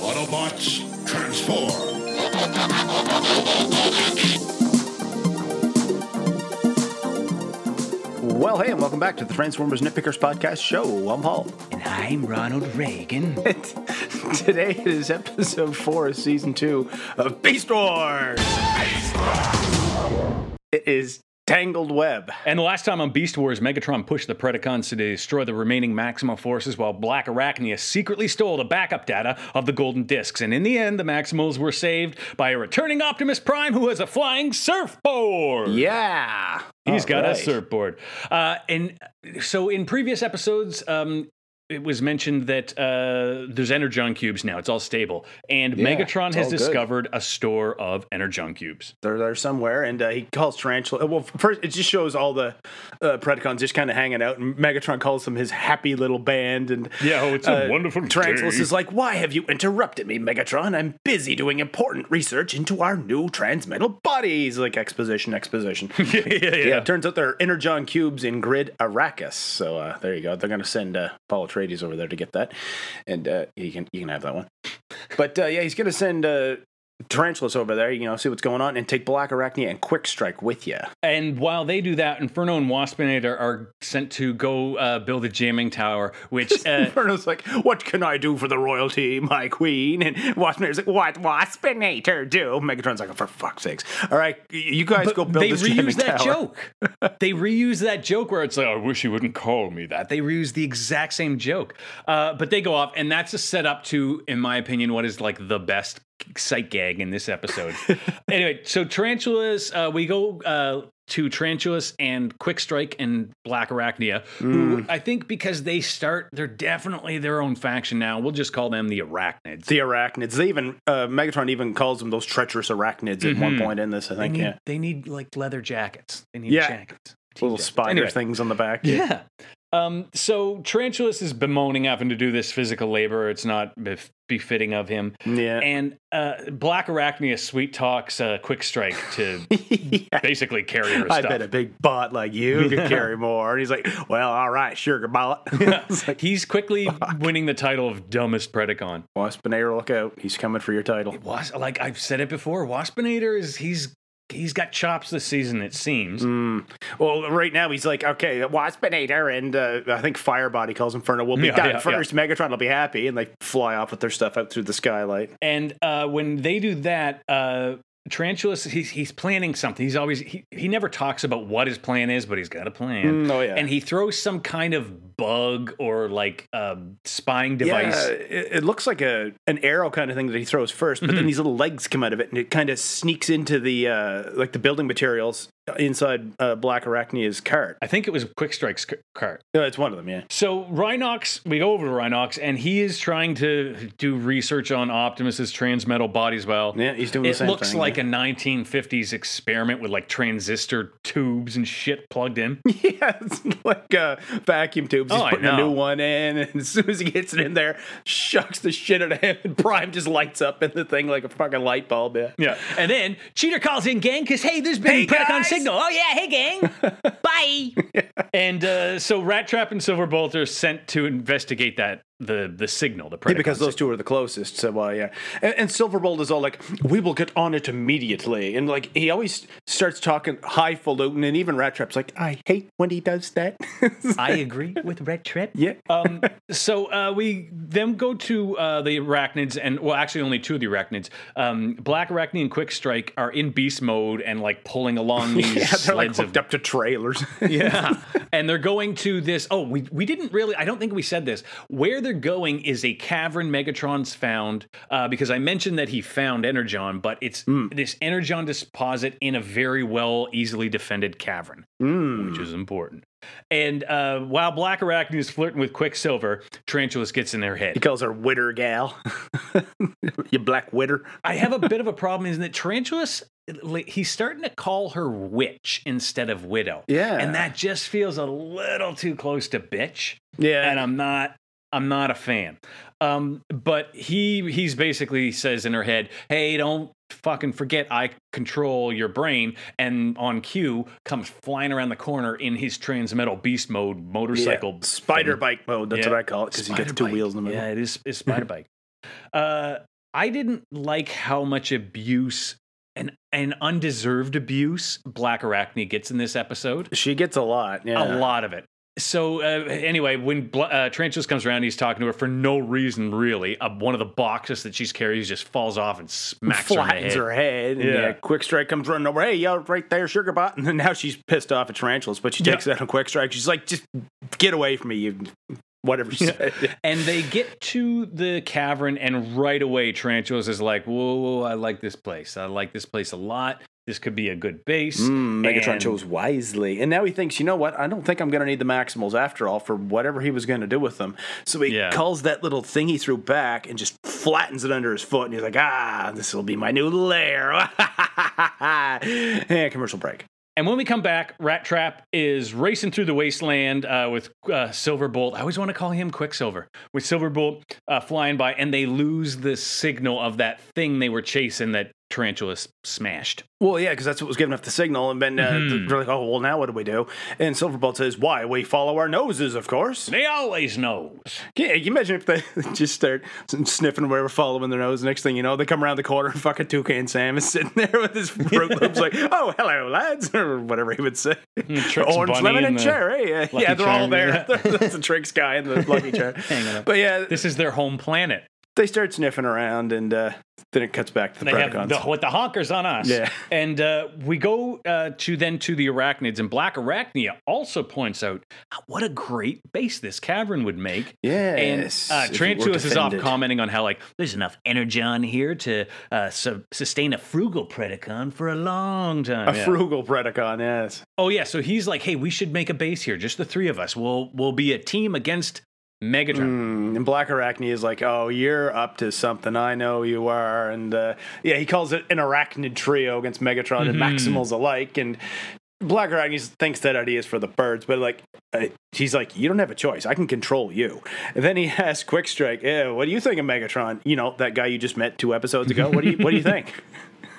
Autobots, transform. Well, hey, and welcome back to the Transformers Nitpickers Podcast Show. I'm Paul. And I'm Ronald Reagan. Today it is episode four of season two of Beast Wars. It is Tangled Web. And the last time on Beast Wars, Megatron pushed the Predacons to destroy the remaining Maximal forces while Black Arachnia secretly stole the backup data of the Golden Discs. And in the end, the Maximals were saved by a returning Optimus Prime who has a flying surfboard. Yeah. He's All got a surfboard. Uh, and so in previous episodes, um, it was mentioned that uh, there's Energon cubes now. It's all stable. And Yeah, Megatron has all good. discovered a store of Energon cubes. They're there somewhere, and uh, he calls Tarantula. Well, first it just shows all the uh, Predacons just kind of hanging out, and Megatron calls them his happy little band. And Yeah, oh, it's a uh, wonderful Tarantulas day. is like, "Why have you interrupted me, Megatron? I'm busy doing important research into our new transmetal bodies." Like exposition, exposition. yeah, yeah, yeah. Turns out they're Energon cubes in grid Arrakis. So uh, there you go. They're going to send uh, Paul Atreides over there to get that, and uh, you can you can have that one. But uh, yeah, he's to send uh, Tarantulas over there. You know, see what's going on, and take Black Arachnia and Quick Strike with you. And while they do that, Inferno and Waspinator are sent to go uh, build a jamming tower, which uh, Inferno's like, "What can I do for the royalty, my queen?" And Waspinator's like, "What Waspinator do?" Megatron's like, oh, "For fuck's sakes! All right, you guys go build they this jamming reuse that tower." joke. they reuse that joke where it's like, I wish you wouldn't call me that. They reuse the exact same joke. Uh, but they go off, and that's a setup to, in my opinion, what is like the best sight gag in this episode. anyway, so Tarantulas, uh, we go uh, to Tarantulas and Quick Strike and Black Arachnia, who I think because they start, they're definitely their own faction now. We'll just call them the Arachnids. The arachnids. They even uh, Megatron even calls them those treacherous arachnids at one point in this. I they think. need, yeah. they need like leather jackets. They need Yeah. jackets. Little jackets. spider Anyway. things on the back. Yeah. Um, so Tarantulas is bemoaning having to do this physical labor. It's not bef- befitting of him. Yeah. And uh, Black Arachnia sweet talks uh, Quick Strike to Yeah. basically carry her I stuff. bet a big butt like you could carry more. And he's like, well, all right, sugar butt. it's like, He's quickly winning the title of dumbest Predacon. Waspinator, look out. He's coming for your title. Was like I've said it before. Waspinator is he's he's got chops this season. It seems. Mm. Well, right now he's like, okay, Waspinator and uh, I think Firebody calls Inferno will be Yeah, done yeah, first. Megatron will be happy. And they fly off with their stuff out through the skylight. And uh, when they do that, uh, Tarantulas, he's, he's planning something. He's always, he, he never talks about what his plan is, but he's got a plan. Mm, oh, yeah. And he throws some kind of bug or like um, spying device. Yeah, it, it looks like a an arrow kind of thing that he throws first, but then these little legs come out of it, and it kind of sneaks into the uh, like the building materials inside uh, Black Arachnia's cart. I think it was Quick Strike's c- cart. No, it's one of them, yeah. So Rhinox, we go over to Rhinox, and he is trying to do research on Optimus's transmetal body as well. Yeah, he's doing the It same looks thing, like yeah. a 1950s experiment with like transistor tubes and shit plugged in. Yeah, it's like uh, vacuum tubes. He's Oh, putting a new one in, and as soon as he gets it in there, shucks the shit out of him, and Prime just lights up in the thing like a fucking light bulb. Yeah. Yeah. And then Cheetor calls in gang because, hey, there's been Hey, Predacon! Signal. Oh, yeah. Hey, gang. Bye. And uh, so Rat Trap and Silverbolt are sent to investigate that, the the signal, the Predacon Yeah, because those two are the closest. So, well, yeah. And, and Silverbolt is all like, "We will get on it immediately," and like he always starts talking highfalutin, and even Rat Trap's like, "I hate when he does that." I agree with Red Trip. yeah. um, so uh, we then go to uh, the arachnids, and well, actually, only two of the arachnids. Um, Black Arachnia and Quick Strike are in beast mode and like pulling along these yeah, they're like sleds of hooked up to trailers. yeah. and they're going to this. Oh, we, we didn't really, I don't think we said this. Where they're going is a cavern Megatron's found, uh, because I mentioned that he found Energon, but it's this Energon deposit in a very well, easily defended cavern, Mm. which is important. And uh, while Black Arachnia is flirting with Quicksilver, Tarantulas gets in their head. He calls her Witter gal. you black witter. I have a bit of a problem, isn't it? Tarantulas, he's starting to call her witch instead of widow. Yeah. And that just feels a little too close to bitch. Yeah. and I'm not I'm not a fan. Um, but he he's basically says in her head, "Hey, don't fucking forget I control your brain." And on cue comes flying around the corner in his transmetal beast mode motorcycle Yeah. Spider thing. bike mode. That's Yeah. what I call it because he gets two bike. wheels in the middle. Yeah, it is it's spider bike. Uh, I didn't like how much abuse and and undeserved abuse Black Arachnia gets in this episode. She gets a lot. Yeah. A lot of it. So uh, anyway, when uh, Tarantulas comes around, he's talking to her for no reason, really. Uh, one of the boxes that she's carrying just falls off and smacks her in the head. her head. And Yeah. yeah. Quick Strike comes running over. Hey, yo, right there, Sugar Bot. And then now she's pissed off at Tarantulas, but she Yeah. takes that on Quick Strike. She's like, just get away from me, you whatever she said. And they get to the cavern, and right away, Tarantulas is like, "Whoa, I like this place. I like this place a lot. This could be a good base." Mm, Megatron And- chose wisely. And now he thinks, you know what? I don't think I'm going to need the Maximals after all for whatever he was going to do with them. So he Yeah. calls that little thing he threw back and just flattens it under his foot. And he's like, ah, this will be my new lair. and commercial break. And when we come back, Rat Trap is racing through the wasteland uh, with uh, Silverbolt. I always want to call him Quicksilver. With Silverbolt uh, flying by, and they lose the signal of that thing they were chasing that Tarantula s- smashed. Well, yeah, because that's what was giving off the signal. And then uh, Mm-hmm. they're like, oh, well, now what do we do? And Silverbolt says, why? We follow our noses, of course. They always knows. Yeah, can you imagine if they just start sniffing or whatever, following their nose? Next thing you know, they come around the corner and fucking Toucan Sam is sitting there with his Fruit Loops, like, "Oh, hello, lads," or whatever he would say. Orange, Bunny lemon, and cherry. Yeah, yeah, they're all there. That's the Trix guy and the lucky charm. Hanging up. But yeah, This is their home planet. They start sniffing around, and uh, then it cuts back to the They Predacons. the, with the honkers on us. Yeah. And uh, we go uh, to then to the arachnids, and Black Arachnia also points out what a great base this cavern would make. Yes, And uh, is off commenting on how like there's enough energon here to uh, su- sustain a frugal Predacon for a long time. a Yeah. frugal Predacon, yes. oh yeah, so he's like, hey, we should make a base here, just the three of us. We'll we'll be a team against Megatron. Mm, and Black Arachnia is like, "Oh, you're up to something. I know you are." And uh, yeah, he calls it an arachnid trio against Megatron and Maximals alike. And Black Arachnia thinks that idea is for the birds, but like, uh, he's like, "You don't have a choice. I can control you." And then he asks Quick Strike, "Yeah, what do you think of Megatron? You know, that guy you just met two episodes ago. What do you What do you think?"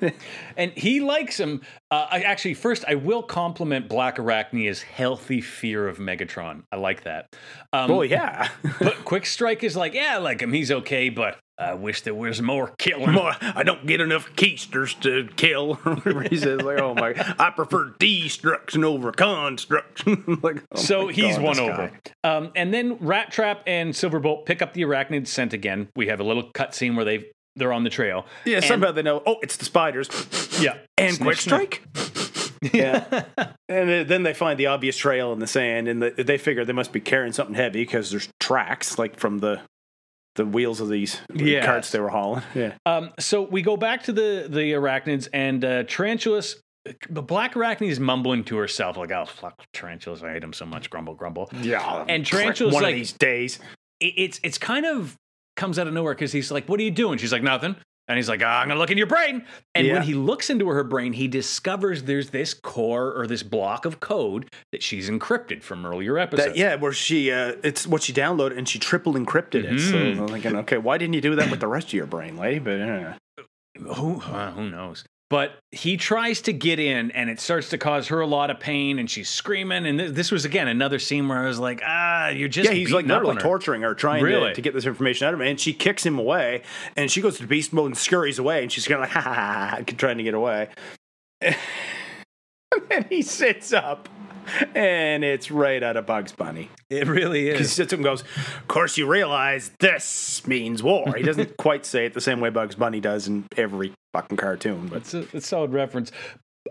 and he likes him. Uh, I actually first I will compliment Black Arachnia's healthy fear of Megatron. I like that. Um, well, yeah, but Quick Strike is like, yeah, I like him. He's okay, but I wish there was more killing. more. I don't get enough keisters to kill. he says, "Like, oh my, I prefer destruction over construction." like, oh So he's God, won this over. Um, and then Rat Trap and Silverbolt pick up the arachnid scent again. We have a little cutscene where they they're on the trail. Yeah, And- somehow they know. Oh, it's the spiders. Yeah, and Sniff, quick strike. yeah, and then- then they find the obvious trail in the sand, and the, they figure they must be carrying something heavy because there's tracks like from the the wheels of these Yes. carts they were hauling. Yeah, Um, so we go back to the the arachnids and uh, Tarantulas. The black arachnid is mumbling to herself like, "Oh fuck, tarantulas! I hate them so much." Grumble, grumble. yeah. And Tarantula's one like- of these days. It, it's it's kind of comes out of nowhere because he's like, "What are you doing?" She's like, "Nothing." And he's like, ah, I'm gonna look in your brain. And Yeah. when he looks into her brain, he discovers there's this core or this block of code that she's encrypted from earlier episodes. That, yeah, where she uh, it's what she downloaded and she triple encrypted it. So Mhm. I'm thinking, okay, why didn't you do that with the rest of your brain, lady? But uh, who uh, who knows but he tries to get in and it starts to cause her a lot of pain and she's screaming and th- this was again another scene where i was like ah you're just yeah, he's like literally her. torturing her, trying Really? to, to get this information out of him. And she kicks him away, and she goes to beast mode and scurries away, and she's kind of like, ha ha ha, trying to get away. and then he sits up, and it's right out of Bugs Bunny. it really is. He sits up and goes, Of course, you realize this means war. He doesn't quite say it the same way Bugs Bunny does in every fucking cartoon, but it's a, it's a solid reference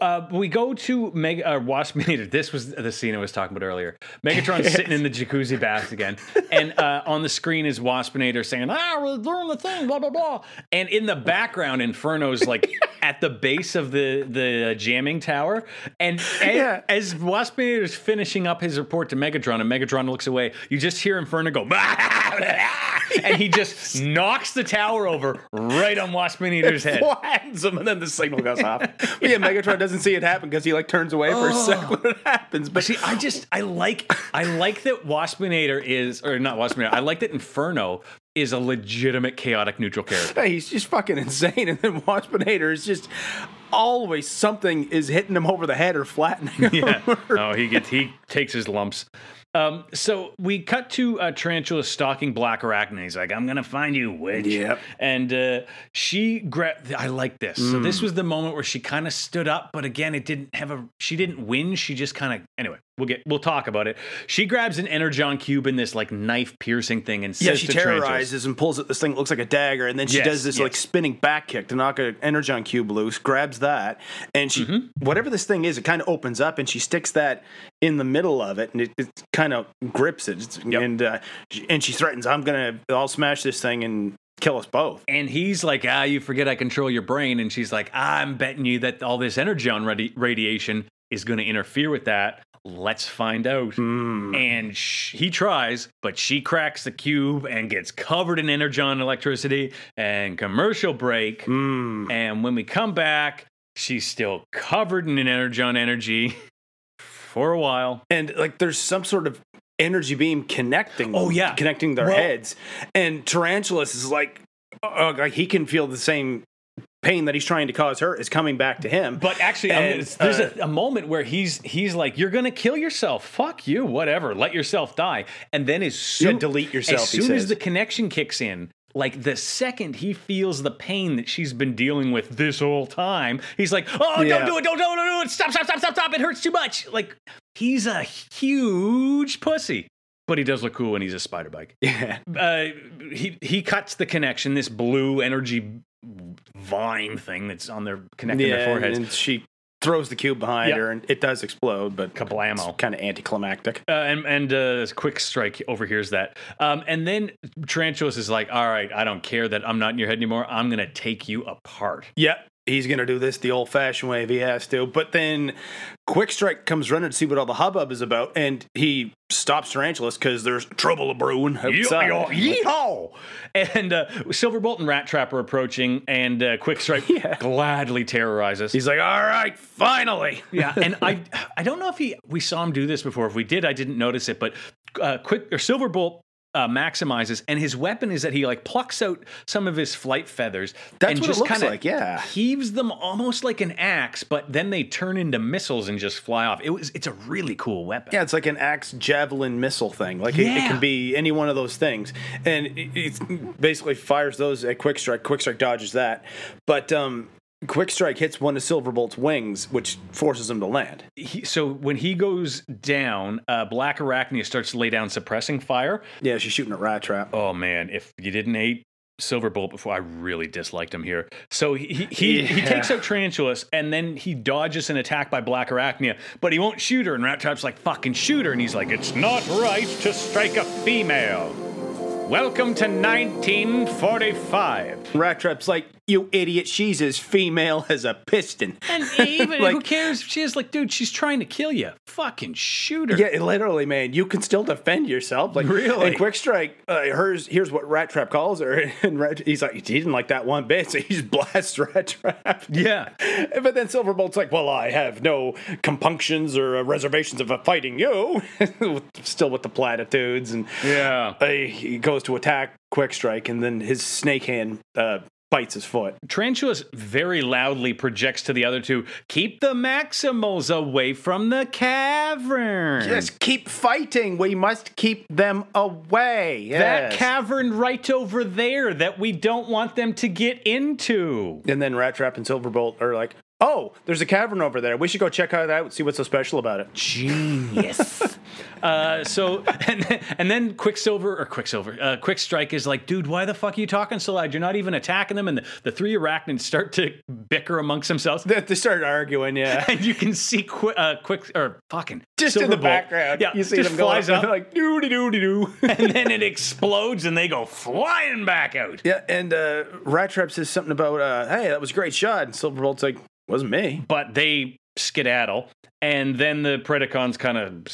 uh, we go to Meg uh, Waspinator. This was the scene I was talking about earlier. Megatron's sitting in the jacuzzi bath again, and uh, on the screen is Waspinator saying, "Ah, we're doing the thing, blah blah blah." And in the background, Inferno's like at the base of the the jamming tower, and as, Yeah. as Waspinator's finishing up his report to Megatron, and Megatron looks away, you just hear Inferno go, and he just knocks the tower over right on Waspinator's head. flattens him, and then the signal goes off. But yeah, Megatron doesn't see it happen because he like turns away for a oh. second when it happens. But See, I just I like I like that Waspinator is or not Waspinator. I like that Inferno is a legitimate chaotic neutral character. Hey, he's just fucking insane. And then Waspinator is just always something is hitting him over the head or flattening him. Yeah. Oh, he gets he takes his lumps. Um, so we cut to uh, Tarantula stalking Black Arachnia. He's like, "I'm gonna find you, witch." Yep. And uh, she grabbed. I like this. So this was the moment where she kind of stood up, but again, it didn't have a. She didn't win. She just kind of. Anyway, we'll get. We'll talk about it. She grabs an energon cube in this like knife piercing thing and Yeah, she terrorizes and pulls at this thing that looks like a dagger, and then she Yes, does this like spinning back kick to knock an energon cube loose, grabs that, and she Mm-hmm. whatever this thing is, it kind of opens up, and she sticks that in the middle of it, and it, it kind of grips it, It's- and uh, she- and she threatens, "I'm gonna, I'll smash this thing and kill us both." And he's like, ah, you forget I control your brain. And she's like, I'm betting you that all this energon radi- radiation is going to interfere with that. Let's find out. Hmm. And sh- he tries, but she cracks the cube and gets covered in energon electricity and commercial break. Mm. And when we come back, she's still covered in energon energy for a while. and like there's some sort of energy beam connecting. Oh, yeah. connecting their Well- heads. And Tarantulas is like, uh, like he can feel the same pain that he's trying to cause her is coming back to him. But actually, mean, And, there's uh, a, a moment where he's he's like, "You're gonna kill yourself. Fuck you. Whatever. Let yourself die." And then as soon delete yourself, As soon as the connection kicks in, like the second he feels the pain that she's been dealing with this whole time, he's like, "Oh, Yeah. don't do it! Don't don't don't do it! Stop! Stop! Stop! Stop! Stop! It hurts too much!" Like he's a huge pussy. But he does look cool when he's a spider bike. yeah. Uh, he he cuts the connection, this blue energy vine thing that's on their connecting yeah, their foreheads. and she throws the cube behind Yep. her, and it does explode, but Kablamo. kind of anticlimactic. Uh, and and uh, quick strike overhears that. Um, and then Tarantulas is like, "All right, I don't care that I'm not in your head anymore. I'm gonna take you apart." Yep. He's gonna do this the old-fashioned way if he has to. But then, Quick Strike comes running to see what all the hubbub is about, and he stops Tarantulas because there's trouble a brewing outside. Yeehaw! And uh, Silverbolt and Rat Trap are approaching, and uh, Quick Strike Yeah. gladly terrorizes. He's like, "All right, finally." yeah, and I I don't know if he we saw him do this before. If we did, I didn't notice it. But uh, quick or Silverbolt uh, maximizes, and his weapon is that he like plucks out some of his flight feathers. That's and what it just looks kinda like, yeah. heaves them almost like an axe, but then they turn into missiles and just fly off. It was it's a really cool weapon. Yeah, it's like an axe javelin missile thing. Like it, it can be any one of those things, and it, it basically fires those at Quick Strike. Quick Strike dodges that, but um, Quick Strike hits one of Silverbolt's wings, which forces him to land. He, so when he goes down, uh, Black Arachnia starts to lay down suppressing fire. Yeah, she's shooting a rat trap. Oh man, if you didn't hate Silverbolt before, I really disliked him here. So he he, he, he takes out Tarantulas and then he dodges an attack by Black Arachnia, but he won't shoot her. And Rat Trap's like, fucking shoot her. And he's like, it's not right to strike a female. Welcome to 1945. Rat Trap's like, "You idiot! She's as female as a piston." And even Like- who cares? if She is like, dude, she's trying to kill you. Fucking shoot her. Yeah, literally, man. You can still defend yourself. Like Really? And Quick Strike, uh, hers. Here's what Rat Trap calls her, and Rat, he's like, he didn't like that one bit, so he just blasts Rat Trap. Yeah. But then Silverbolt's like, well, I have no compunctions or uh, reservations of fighting you. Still with the platitudes, and Yeah. uh, he goes to attack Quick Strike, and then his snake hand uh, bites his foot. Tarantulas very loudly projects to the other two, keep the Maximals away from the cavern. Just keep fighting. We must keep them away. That cavern right over there that we don't want them to get into. And then Rat Trap and Silverbolt are like, oh, there's a cavern over there. We should go check out that, see what's so special about it. Genius. uh, so, and then, and then Quicksilver, or Quicksilver, uh, Quick Strike is like, dude, why the fuck are you talking so loud? You're not even attacking them. And the, the three arachnids start to bicker amongst themselves. They, they started arguing, yeah. And you can see Qui- uh, Quick, or fucking. Just in the Silverbolt. background, Yeah, you see just them going flies up, up. they're like doody doody doo. and then it explodes and they go flying back out. yeah, and uh, Rat Trap says something about, uh, hey, that was a great shot. And Silverbolt's like, wasn't me. But they skedaddle, and then the Predacons kind of.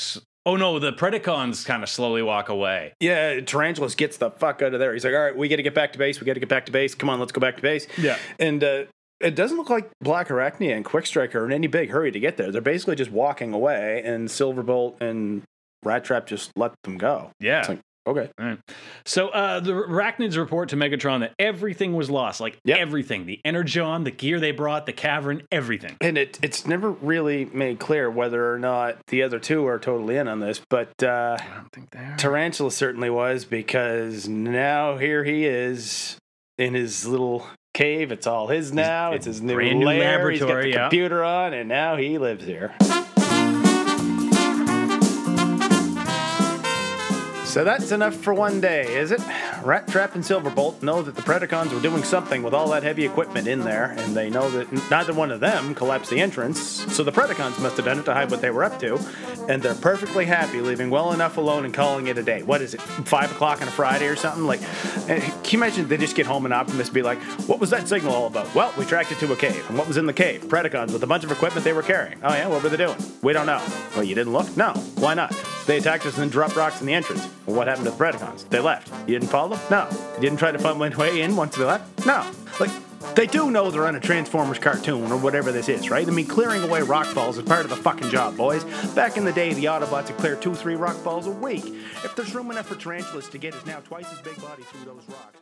Oh no, the Predacons kind of slowly walk away. Yeah, Tarantulas gets the fuck out of there. He's like, all right, we got to get back to base. We got to get back to base. Come on, let's go back to base. Yeah. And uh, it doesn't look like Black Arachnia and Quick Strike are in any big hurry to get there. They're basically just walking away, and Silverbolt and Rat Trap just let them go. Yeah. It's like, Okay. All right. So uh, the arachnids report to Megatron that everything was lost, like Yep. everything, the energon, the gear they brought, the cavern, everything. And it it's never really made clear whether or not the other two are totally in on this, but uh, I don't think they are. Tarantula certainly was because now here he is in his little cave. It's all his now. It's his new brand new lair. He's got the laboratory, yeah. computer on, and now he lives here. So that's enough for one day, is it? Rat Trap and Silverbolt know that the Predacons were doing something with all that heavy equipment in there, and they know that neither one of them collapsed the entrance, so the Predacons must have done it to hide what they were up to, and they're perfectly happy leaving well enough alone and calling it a day. What is it, 5 o'clock on a Friday or something? Like, eh, can you imagine they just get home and Optimus be like, what was that signal all about? Well, we tracked it to a cave, and what was in the cave? Predacons with a bunch of equipment they were carrying. Oh yeah, what were they doing? We don't know. Well, you didn't look? No. Why not? They attacked us and then dropped rocks in the entrance. Well, what happened to the Predacons? They left. You didn't follow them? No. You didn't try to find my way in once they left? No. Like, they do know they're on a Transformers cartoon or whatever this is, right? I mean, clearing away rock falls is part of the fucking job, boys. Back in the day, the Autobots would clear two, three rock falls a week. If there's room enough for tarantulas to get his now twice as big body through those rocks,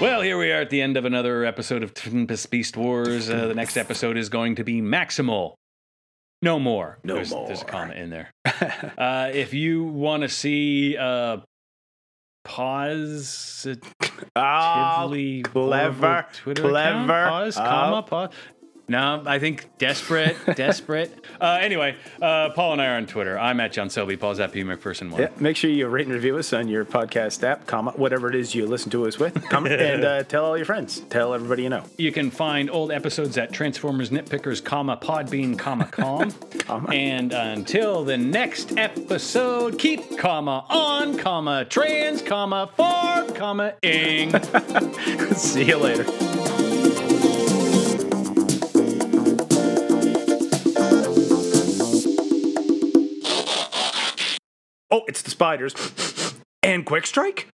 Well, here we are at the end of another episode of Beast Wars. Uh, the next episode is going to be Maximal. No more. No there's, There's a more. comma in there. uh, if you want to see uh, positively Ah, clever, Twitter account, clever. pause, Oh. comma, pause. No, I think desperate, desperate. Uh, anyway, uh, Paul and I are on Twitter. I'm at John Selby. Paul's at P McPherson one. Yeah, make sure you rate and review us on your podcast app, comma, whatever it is you listen to us with, comma, and uh, tell all your friends. Tell everybody you know. You can find old episodes at Transformers Nitpickers, comma, Podbean, comma, com. Comma. And until the next episode, keep comma on, comma, trans, comma, for, comma, ing. See you later. Oh, it's the spiders. And Quick Strike?